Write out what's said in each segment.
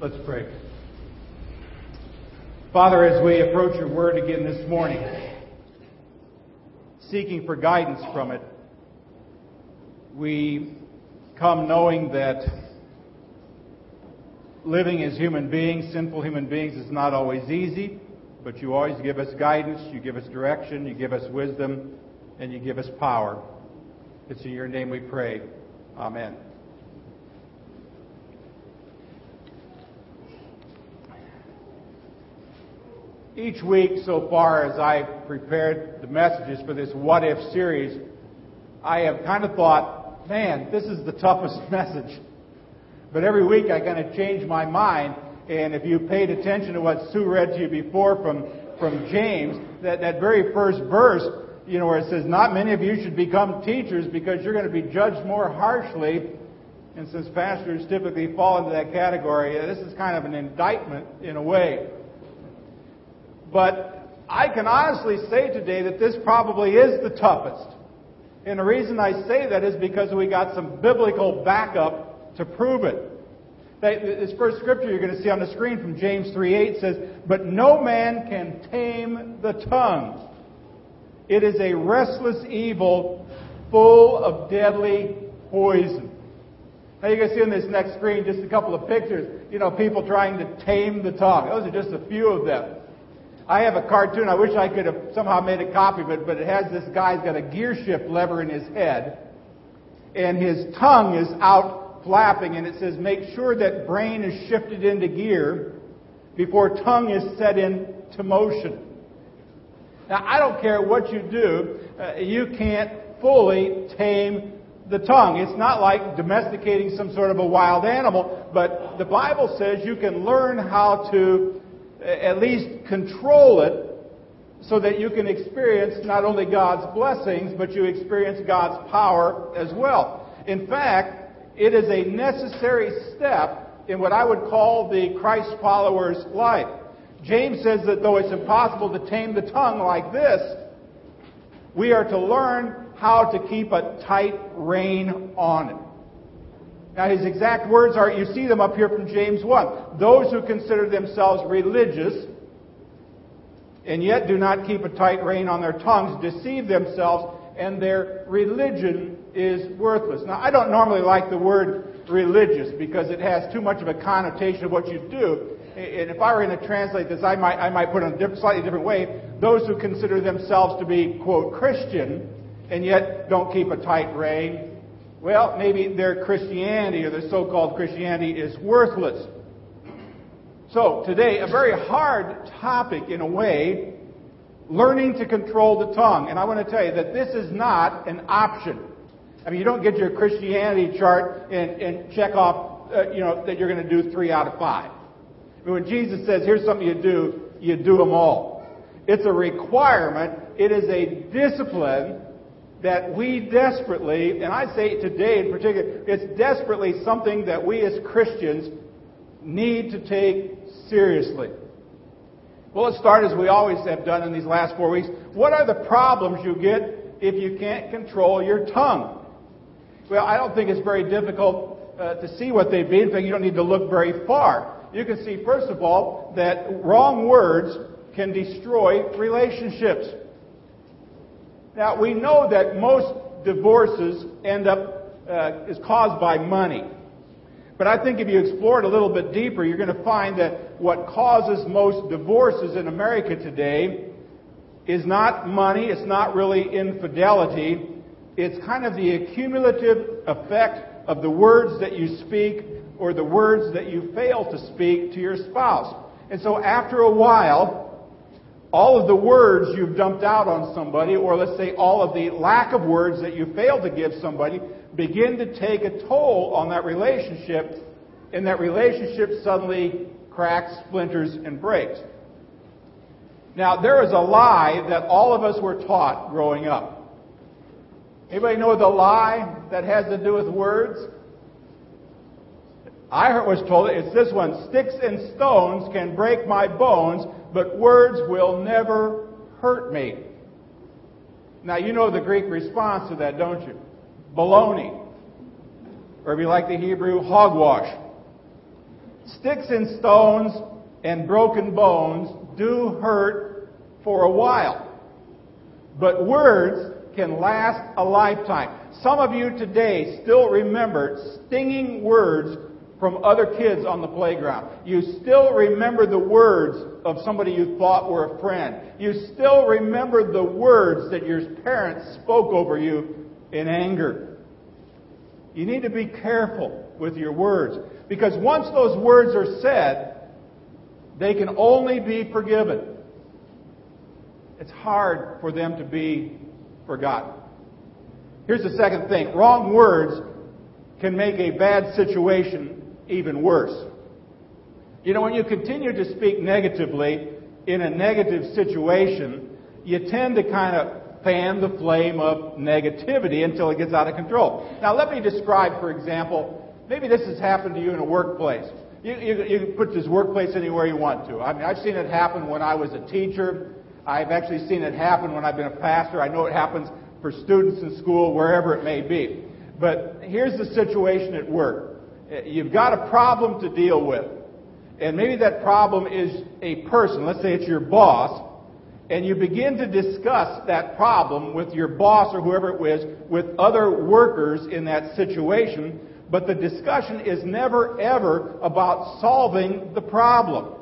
Let's pray. Father, as we approach your word again this morning, seeking for guidance from it, we come knowing that living as human beings, sinful human beings, is not always easy, but you always give us guidance, you give us direction, you give us wisdom, and you give us power. It's in your name we pray. Amen. Each week so far, as I prepared the messages for this What If series, I have kind of thought, man, this is the toughest message. But every week I kind of change my mind. And if you paid attention to what Sue read to you before from, from James, that, that very first verse, you know, where it says, Not many of you should become teachers because you're going to be judged more harshly. And since pastors typically fall into that category, this is kind of an indictment in a way. But I can honestly say today that this probably is the toughest. And the reason I say that is because we got some biblical backup to prove it. This first scripture you're going to see on the screen from James 3:8 says, "But no man can tame the tongue. It is a restless evil, full of deadly poison." Now you can see on this next screen just a couple of pictures. You know, people trying to tame the tongue. Those are just a few of them. I have a cartoon. I wish I could have somehow made a copy of it, but it has this guy's got a gear shift lever in his head, and his tongue is out flapping, and it says, make sure that brain is shifted into gear before tongue is set into motion. Now, I don't care what you do, uh, you can't fully tame the tongue. It's not like domesticating some sort of a wild animal, but the Bible says you can learn how to at least control it so that you can experience not only God's blessings, but you experience God's power as well. In fact, it is a necessary step in what I would call the Christ follower's life. James says that though it's impossible to tame the tongue like this, we are to learn how to keep a tight rein on it. Now, his exact words are, you see them up here from James 1. Those who consider themselves religious and yet do not keep a tight rein on their tongues deceive themselves, and their religion is worthless. Now, I don't normally like the word religious because it has too much of a connotation of what you do. And if I were going to translate this, I might, I might put it in a slightly different way. Those who consider themselves to be, quote, Christian, and yet don't keep a tight rein, well, maybe their Christianity or their so-called Christianity is worthless. So, today, a very hard topic in a way, learning to control the tongue. And I want to tell you that this is not an option. I mean, you don't get your Christianity chart and, and check off, uh, you know, that you're going to do three out of five. I mean, when Jesus says, here's something you do, you do them all. It's a requirement. It is a discipline that we desperately, and I say today in particular, it's desperately something that we as Christians need to take seriously. Well, let's start as we always have done in these last four weeks. What are the problems you get if you can't control your tongue? Well, I don't think it's very difficult uh, to see what they've been. In fact, you don't need to look very far. You can see, first of all, that wrong words can destroy relationships. Now, we know that most divorces end up uh, is caused by money. But I think if you explore it a little bit deeper, you're going to find that what causes most divorces in America today is not money, it's not really infidelity, it's kind of the accumulative effect of the words that you speak or the words that you fail to speak to your spouse. And so after a while, all of the words you've dumped out on somebody, or let's say all of the lack of words that you failed to give somebody, begin to take a toll on that relationship, and that relationship suddenly cracks, splinters, and breaks. Now, there is a lie that all of us were taught growing up. Anybody know the lie that has to do with words? I heard was told it's this one sticks and stones can break my bones, but words will never hurt me. Now, you know the Greek response to that, don't you? Baloney. Or if you like the Hebrew, hogwash. Sticks and stones and broken bones do hurt for a while. But words can last a lifetime. Some of you today still remember stinging words from other kids on the playground. You still remember the words of somebody you thought were a friend. You still remember the words that your parents spoke over you in anger. You need to be careful with your words because once those words are said, they can only be forgiven. It's hard for them to be forgotten. Here's the second thing wrong words can make a bad situation even worse. You know, when you continue to speak negatively in a negative situation, you tend to kind of fan the flame of negativity until it gets out of control. Now, let me describe, for example, maybe this has happened to you in a workplace. You, you, you can put this workplace anywhere you want to. I mean, I've seen it happen when I was a teacher. I've actually seen it happen when I've been a pastor. I know it happens for students in school, wherever it may be. But here's the situation at work. You've got a problem to deal with. And maybe that problem is a person. Let's say it's your boss. And you begin to discuss that problem with your boss or whoever it was with other workers in that situation. But the discussion is never ever about solving the problem.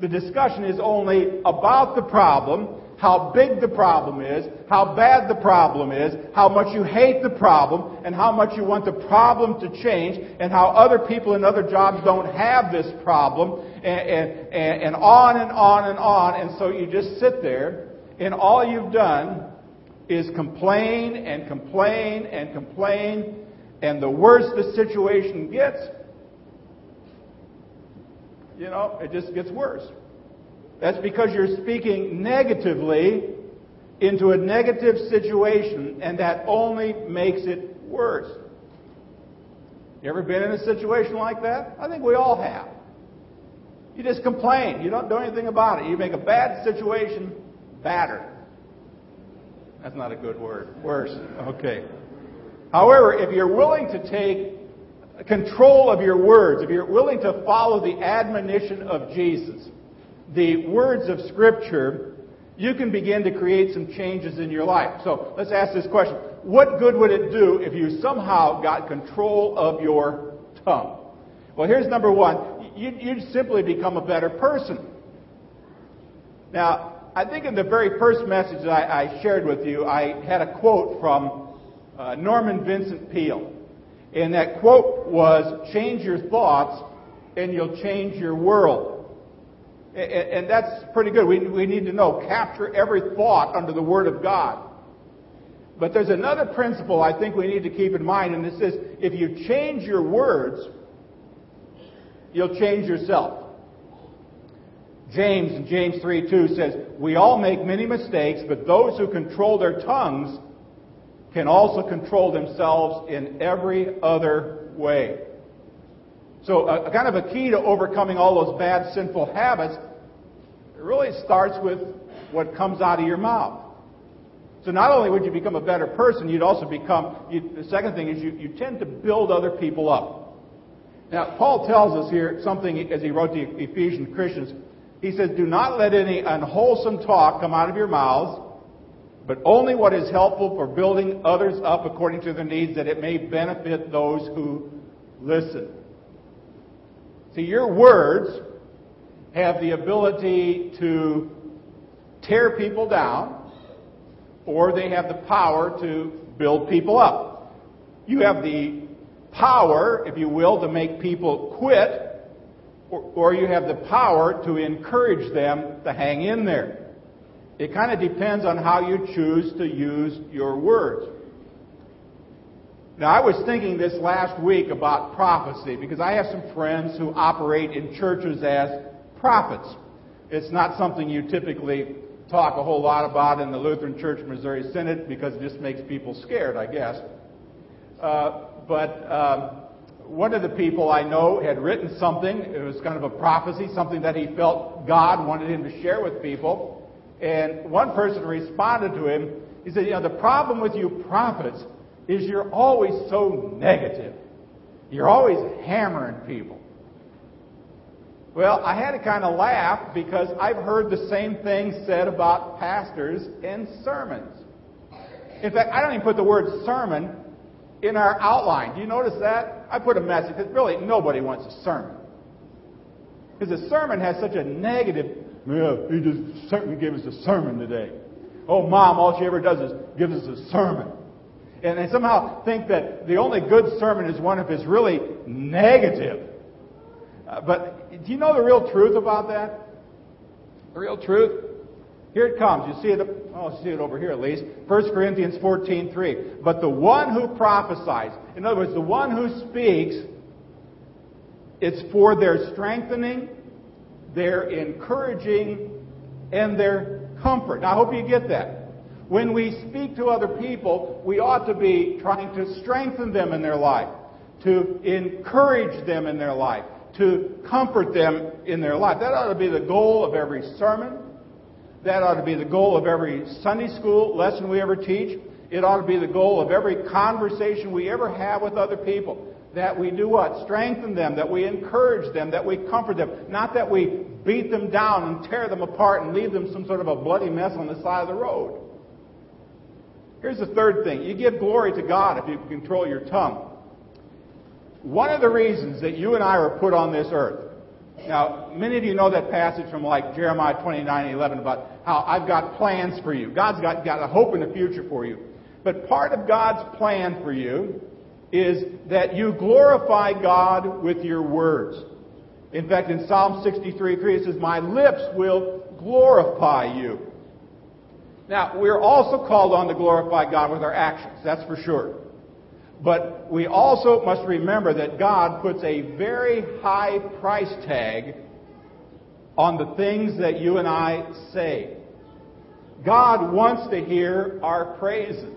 The discussion is only about the problem how big the problem is, how bad the problem is, how much you hate the problem, and how much you want the problem to change, and how other people in other jobs don't have this problem, and, and, and and on and on and on. And so you just sit there, and all you've done is complain and complain and complain, and the worse the situation gets, you know, it just gets worse. That's because you're speaking negatively into a negative situation, and that only makes it worse. You ever been in a situation like that? I think we all have. You just complain. You don't do anything about it. You make a bad situation badder. That's not a good word. Worse. Okay. However, if you're willing to take control of your words, if you're willing to follow the admonition of Jesus, the words of Scripture, you can begin to create some changes in your life. So let's ask this question. What good would it do if you somehow got control of your tongue? Well, here's number one. You'd simply become a better person. Now, I think in the very first message that I, shared with you, I had a quote from uh, Norman Vincent Peale. And that quote was, change your thoughts and you'll change your world. And that's pretty good. We, we need to know capture every thought under the Word of God. But there's another principle I think we need to keep in mind, and this is if you change your words, you'll change yourself. James in James 3 2 says, We all make many mistakes, but those who control their tongues can also control themselves in every other way. So, a, a kind of a key to overcoming all those bad, sinful habits it really starts with what comes out of your mouth. So not only would you become a better person, you'd also become, you, the second thing is you, you tend to build other people up. Now, Paul tells us here something as he wrote to Ephesian Christians. He says, Do not let any unwholesome talk come out of your mouths, but only what is helpful for building others up according to their needs, that it may benefit those who listen. See, your words have the ability to tear people down, or they have the power to build people up. You have the power, if you will, to make people quit, or, or you have the power to encourage them to hang in there. It kind of depends on how you choose to use your words. Now, I was thinking this last week about prophecy because I have some friends who operate in churches as prophets. It's not something you typically talk a whole lot about in the Lutheran Church Missouri Synod because it just makes people scared, I guess. Uh, but um, one of the people I know had written something. It was kind of a prophecy, something that he felt God wanted him to share with people. And one person responded to him. He said, You know, the problem with you prophets is you're always so negative. You're always hammering people. Well, I had to kind of laugh because I've heard the same thing said about pastors and sermons. In fact, I don't even put the word sermon in our outline. Do you notice that? I put a message because really nobody wants a sermon. Because a sermon has such a negative, yeah, he just certainly gave us a sermon today. Oh, mom, all she ever does is gives us a sermon. And they somehow think that the only good sermon is one if it's really negative. Uh, but do you know the real truth about that? The real truth? Here it comes. You see it, oh, see it over here at least. 1 Corinthians 14.3. But the one who prophesies, in other words, the one who speaks, it's for their strengthening, their encouraging, and their comfort. Now, I hope you get that. When we speak to other people, we ought to be trying to strengthen them in their life, to encourage them in their life, to comfort them in their life. That ought to be the goal of every sermon. That ought to be the goal of every Sunday school lesson we ever teach. It ought to be the goal of every conversation we ever have with other people that we do what? Strengthen them, that we encourage them, that we comfort them. Not that we beat them down and tear them apart and leave them some sort of a bloody mess on the side of the road. Here's the third thing. You give glory to God if you control your tongue. One of the reasons that you and I were put on this earth. Now, many of you know that passage from like Jeremiah 29 11 about how I've got plans for you. God's got, got a hope in the future for you. But part of God's plan for you is that you glorify God with your words. In fact, in Psalm 63 3, it says, My lips will glorify you. Now, we're also called on to glorify God with our actions, that's for sure. But we also must remember that God puts a very high price tag on the things that you and I say. God wants to hear our praises.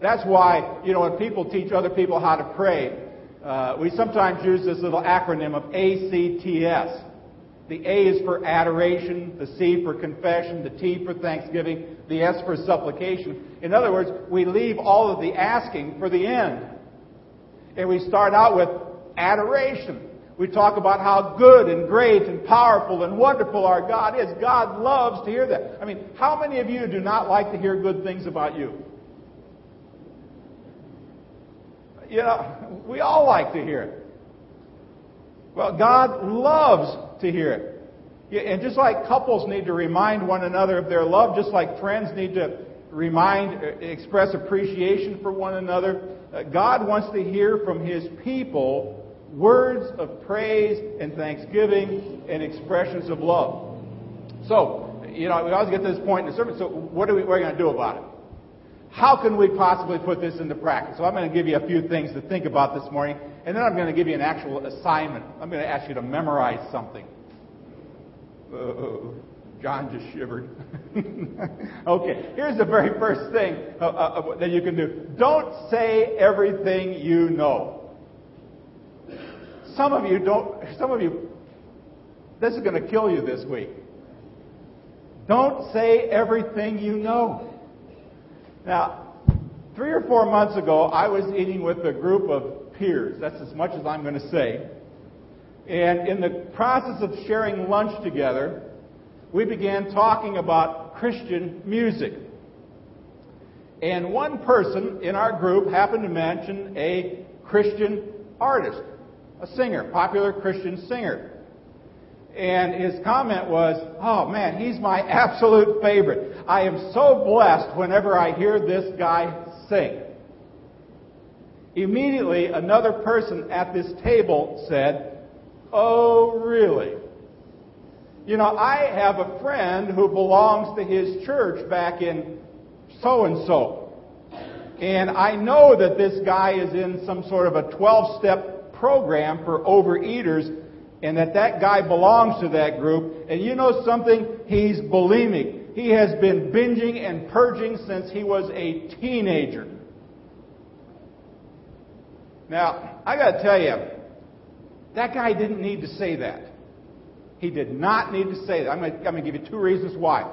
That's why, you know, when people teach other people how to pray, uh, we sometimes use this little acronym of ACTS. The A is for adoration, the C for confession, the T for thanksgiving, the S for supplication. In other words, we leave all of the asking for the end. And we start out with adoration. We talk about how good and great and powerful and wonderful our God is. God loves to hear that. I mean, how many of you do not like to hear good things about you? You know, we all like to hear it. Well, God loves to hear it. And just like couples need to remind one another of their love, just like friends need to remind, uh, express appreciation for one another, uh, God wants to hear from His people words of praise and thanksgiving and expressions of love. So, you know, we always get to this point in the sermon. So, what are we, what are we going to do about it? How can we possibly put this into practice? So I'm going to give you a few things to think about this morning, and then I'm going to give you an actual assignment. I'm going to ask you to memorize something. Uh, John just shivered. okay, here's the very first thing uh, uh, uh, that you can do. Don't say everything you know. Some of you don't, some of you, this is going to kill you this week. Don't say everything you know. Now, three or four months ago, I was eating with a group of peers. That's as much as I'm going to say. And in the process of sharing lunch together, we began talking about Christian music. And one person in our group happened to mention a Christian artist, a singer, popular Christian singer. And his comment was, Oh man, he's my absolute favorite. I am so blessed whenever I hear this guy sing. Immediately, another person at this table said, Oh, really? You know, I have a friend who belongs to his church back in so and so. And I know that this guy is in some sort of a 12 step program for overeaters and that that guy belongs to that group. And you know something? He's bulimic. He has been binging and purging since he was a teenager. Now, I got to tell you, that guy didn't need to say that. He did not need to say that. I'm going, to, give you two reasons why.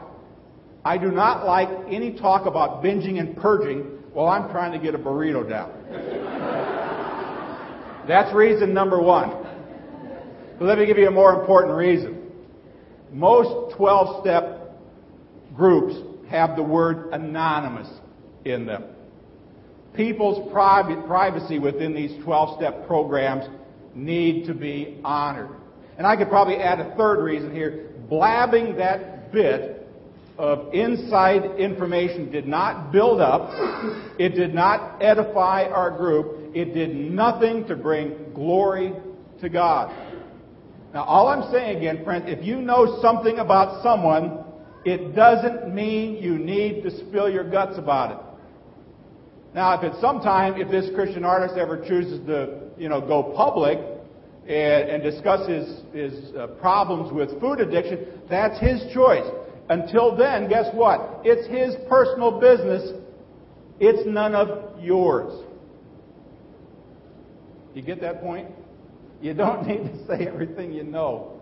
I do not like any talk about binging and purging while I'm trying to get a burrito down. That's reason number one. But let me give you a more important reason. Most 12 step groups have the word anonymous in them. People's privacy within these 12 step programs need to be honored. And I could probably add a third reason here. Blabbing that bit of inside information did not build up. It did not edify our group. It did nothing to bring glory to God. Now, all I'm saying again, friends, if you know something about someone, it doesn't mean you need to spill your guts about it. Now, if at some time, if this Christian artist ever chooses to, you know, go public and, and discuss his, his uh, problems with food addiction, that's his choice. Until then, guess what? It's his personal business. It's none of yours. You get that point? You don't need to say everything you know.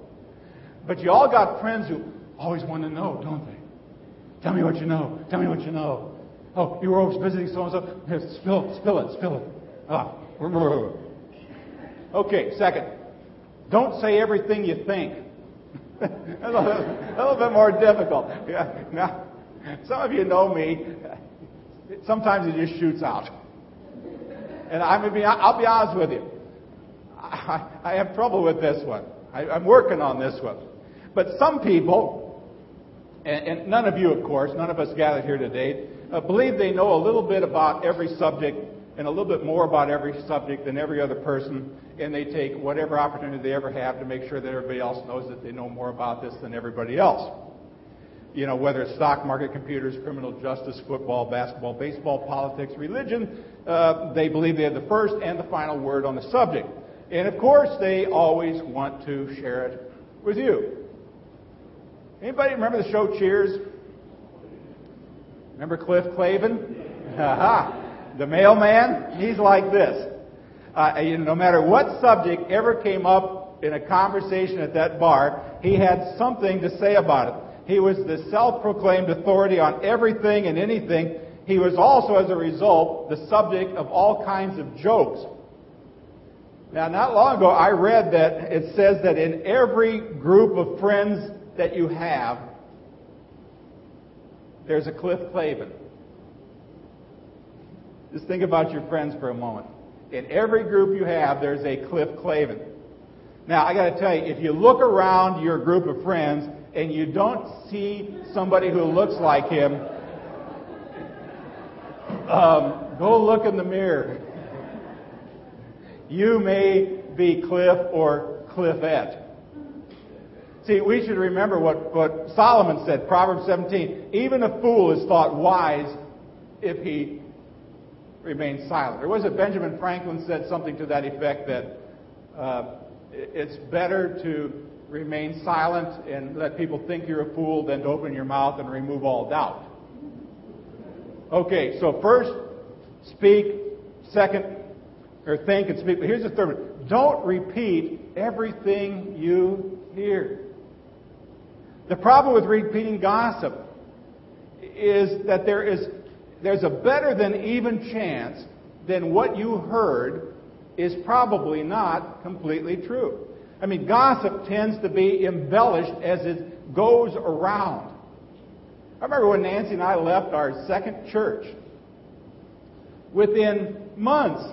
But you all got friends who always want to know, don't they? Tell me what you know. Tell me what you know. Oh, you were always visiting so and so. Spill, spill it, spill it. Ah. Okay, second. Don't say everything you think. a, little, a little bit more difficult. Yeah. Now, some of you know me. Sometimes it just shoots out. And gonna be, I'll be honest with you. I, I have trouble with this one. I, I'm working on this one. But some people, and, and none of you, of course, none of us gathered here today, uh, believe they know a little bit about every subject and a little bit more about every subject than every other person, and they take whatever opportunity they ever have to make sure that everybody else knows that they know more about this than everybody else. You know, whether it's stock market, computers, criminal justice, football, basketball, baseball, politics, religion, uh, they believe they have the first and the final word on the subject. And of course, they always want to share it with you. Anybody remember the show Cheers? Remember Cliff Clavin? the mailman? He's like this. Uh, you know, no matter what subject ever came up in a conversation at that bar, he had something to say about it. He was the self-proclaimed authority on everything and anything. He was also, as a result, the subject of all kinds of jokes. Now, not long ago, I read that it says that in every group of friends that you have, there's a Cliff Clavin. Just think about your friends for a moment. In every group you have, there's a Cliff Clavin. Now, I got to tell you, if you look around your group of friends and you don't see somebody who looks like him, um, go look in the mirror. You may be Cliff or Cliffette. See, we should remember what, what Solomon said, Proverbs 17. Even a fool is thought wise if he remains silent. Or was it Benjamin Franklin said something to that effect that uh, it's better to remain silent and let people think you're a fool than to open your mouth and remove all doubt? Okay, so first, speak. Second, or think and speak. But here's the third one. Don't repeat everything you hear. The problem with repeating gossip is that there is there's a better than even chance than what you heard is probably not completely true. I mean, gossip tends to be embellished as it goes around. I remember when Nancy and I left our second church. Within months,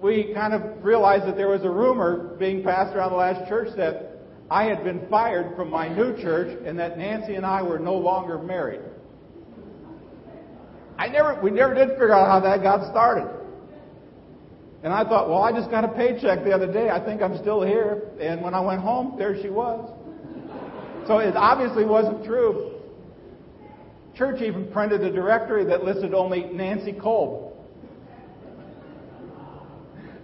we kind of realized that there was a rumor being passed around the last church that I had been fired from my new church and that Nancy and I were no longer married. I never, we never did figure out how that got started. And I thought, well, I just got a paycheck the other day. I think I'm still here. And when I went home, there she was. So it obviously wasn't true. Church even printed a directory that listed only Nancy Kolb.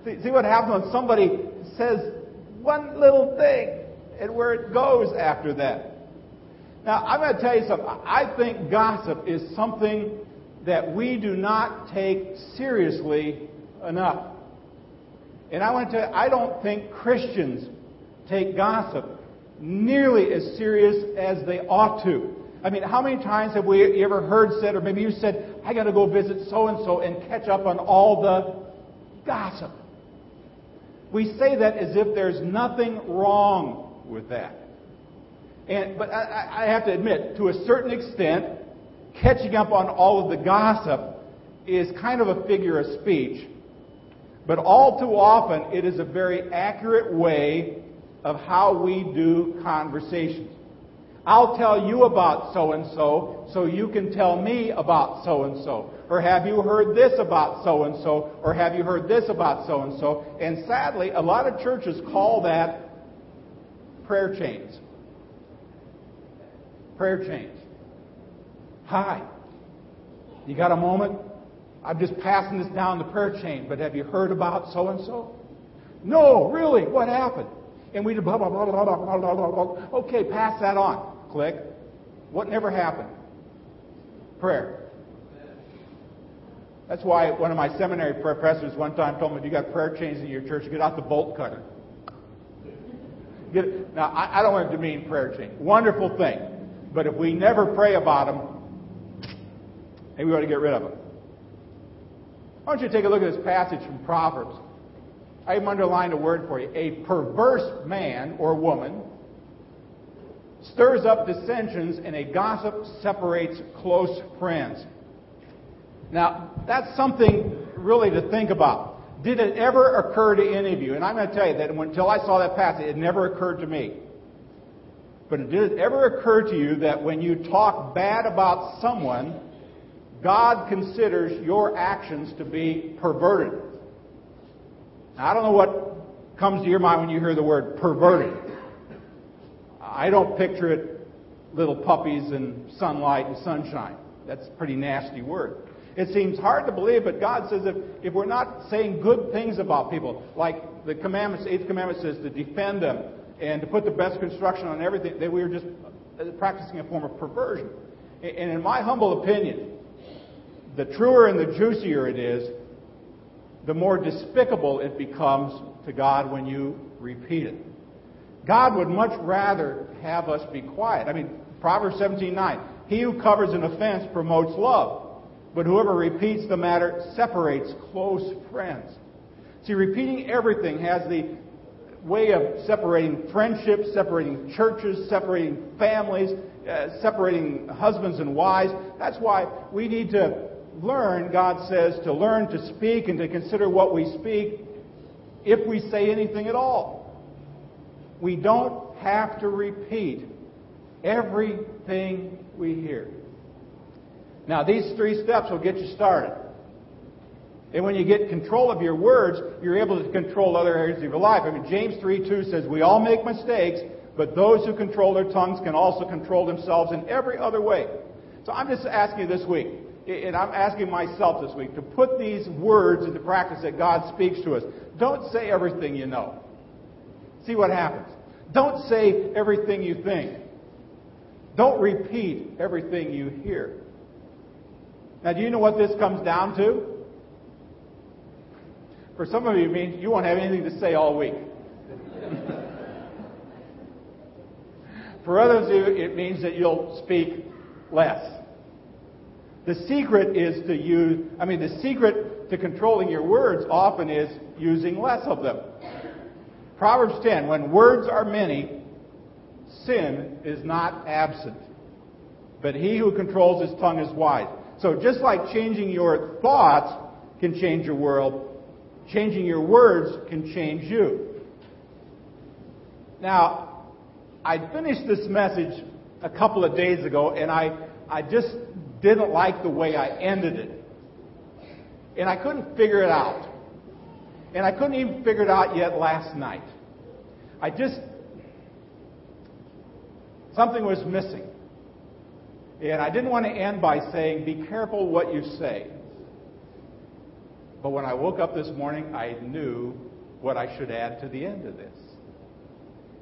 See, see what happens when somebody says one little thing and where it goes after that. Now, I'm going to tell you something. I think gossip is something that we do not take seriously enough. And I want to tell you, I don't think Christians take gossip nearly as serious as they ought to. I mean, how many times have we ever heard said, or maybe you said, I got to go visit so and so and catch up on all the gossip? We say that as if there's nothing wrong with that. And, but I, I have to admit, to a certain extent, catching up on all of the gossip is kind of a figure of speech. But all too often, it is a very accurate way of how we do conversations. I'll tell you about so and so, so you can tell me about so and so. Or have you heard this about so and so? Or have you heard this about so and so? And sadly, a lot of churches call that prayer chains. Prayer chains. Hi. You got a moment? I'm just passing this down the prayer chain, but have you heard about so and so? No, really? What happened? And we blah, blah, blah, blah, blah, blah, blah, blah. Okay, pass that on. Click. What never happened? Prayer. That's why one of my seminary professors one time told me, if you got prayer chains in your church, get out the bolt cutter. Get, now, I, I don't want to demean prayer chain. Wonderful thing. But if we never pray about them, maybe we ought to get rid of them. Why don't you take a look at this passage from Proverbs? I have underlined a word for you. A perverse man or woman stirs up dissensions, and a gossip separates close friends. Now, that's something really to think about. Did it ever occur to any of you? And I'm going to tell you that until I saw that passage, it never occurred to me. But did it ever occur to you that when you talk bad about someone, God considers your actions to be perverted? Now, I don't know what comes to your mind when you hear the word perverted. I don't picture it little puppies and sunlight and sunshine. That's a pretty nasty word. It seems hard to believe, but God says if, if we're not saying good things about people, like the commandments, eighth commandment says to defend them and to put the best construction on everything, that we are just practicing a form of perversion. And in my humble opinion, the truer and the juicier it is, the more despicable it becomes to God when you repeat it. God would much rather have us be quiet. I mean, Proverbs 17:9. He who covers an offense promotes love, but whoever repeats the matter separates close friends. See, repeating everything has the way of separating friendships, separating churches, separating families, uh, separating husbands and wives. That's why we need to learn, God says, to learn to speak and to consider what we speak if we say anything at all. We don't have to repeat everything we hear. Now, these three steps will get you started. And when you get control of your words, you're able to control other areas of your life. I mean, James 3 2 says, We all make mistakes, but those who control their tongues can also control themselves in every other way. So I'm just asking you this week, and I'm asking myself this week, to put these words into practice that God speaks to us. Don't say everything you know. See what happens. Don't say everything you think. Don't repeat everything you hear. Now, do you know what this comes down to? For some of you, it means you won't have anything to say all week. For others of you, it means that you'll speak less. The secret is to use, I mean, the secret to controlling your words often is using less of them. Proverbs 10 When words are many, sin is not absent. But he who controls his tongue is wise. So just like changing your thoughts can change your world, changing your words can change you. Now, I finished this message a couple of days ago, and I, I just didn't like the way I ended it. And I couldn't figure it out. And I couldn't even figure it out yet last night. I just, something was missing. And I didn't want to end by saying, be careful what you say. But when I woke up this morning, I knew what I should add to the end of this.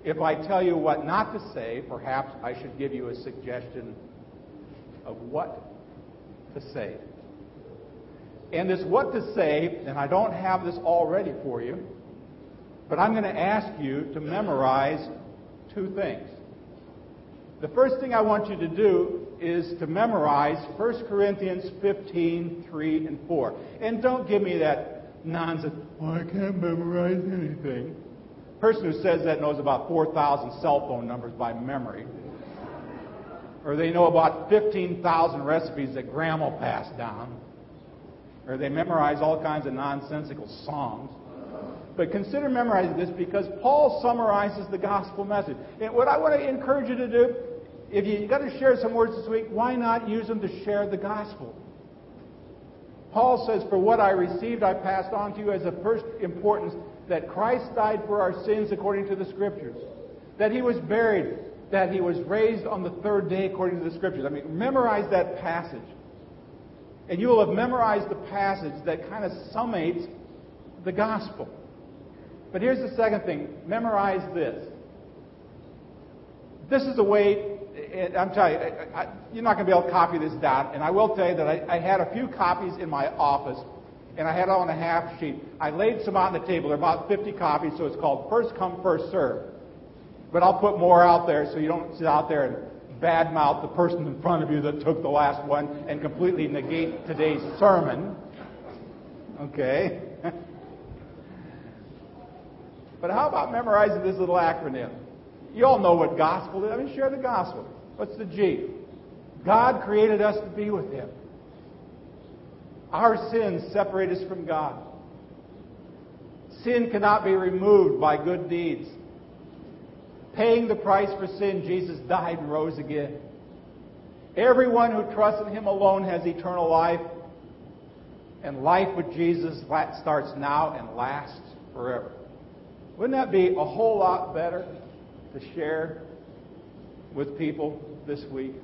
If I tell you what not to say, perhaps I should give you a suggestion of what to say. And this what to say, and I don't have this all ready for you, but I'm going to ask you to memorize two things. The first thing I want you to do is to memorize 1 Corinthians 15, 3 and 4. And don't give me that nonsense, well, I can't memorize anything. person who says that knows about 4,000 cell phone numbers by memory. Or they know about 15,000 recipes that grandma passed down. Or they memorize all kinds of nonsensical songs. But consider memorizing this because Paul summarizes the gospel message. And what I want to encourage you to do, if you've got to share some words this week, why not use them to share the gospel? Paul says, For what I received, I passed on to you as of first importance that Christ died for our sins according to the Scriptures, that he was buried, that he was raised on the third day according to the Scriptures. I mean, memorize that passage. And you will have memorized the passage that kind of summates the gospel. But here's the second thing memorize this. This is a way I'm telling you, I, I, you're not going to be able to copy this down. And I will tell you that I, I had a few copies in my office, and I had it on a half sheet. I laid some on the table. There are about 50 copies, so it's called First Come, First Serve. But I'll put more out there so you don't sit out there and badmouth the person in front of you that took the last one and completely negate today's sermon. Okay? but how about memorizing this little acronym? You all know what gospel is. I mean, share the gospel. What's the G? God created us to be with Him. Our sins separate us from God. Sin cannot be removed by good deeds. Paying the price for sin, Jesus died and rose again. Everyone who trusts in Him alone has eternal life. And life with Jesus starts now and lasts forever. Wouldn't that be a whole lot better? to share with people this week?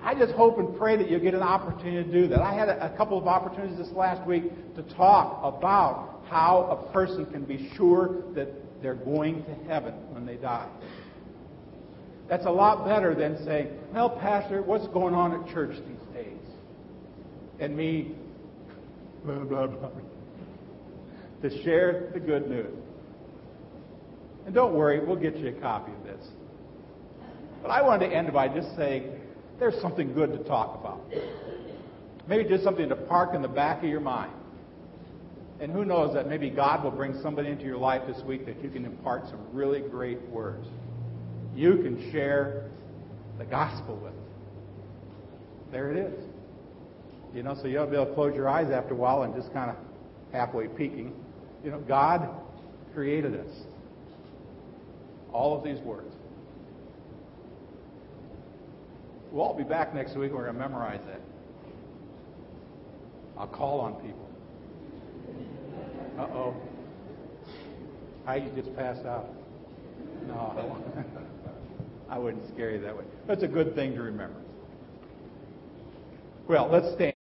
I just hope and pray that you'll get an opportunity to do that. I had a, couple of opportunities this last week to talk about how a person can be sure that they're going to heaven when they die. That's a lot better than saying, well, Pastor, what's going on at church these days? And me, blah, blah, blah. To share the good news. And don't worry, we'll get you a copy of this. But I wanted to end by just saying there's something good to talk about. Maybe just something to park in the back of your mind. And who knows that maybe God will bring somebody into your life this week that you can impart some really great words. You can share the gospel with. There it is. You know, so you'll be able to close your eyes after a while and just kind of halfway peeking. You know, God created us. All of these words. We'll all be back next week. We're going to memorize that. I'll call on people. Uh oh. Heidi just passed out. No, I wouldn't scare you that way. That's a good thing to remember. Well, let's stand.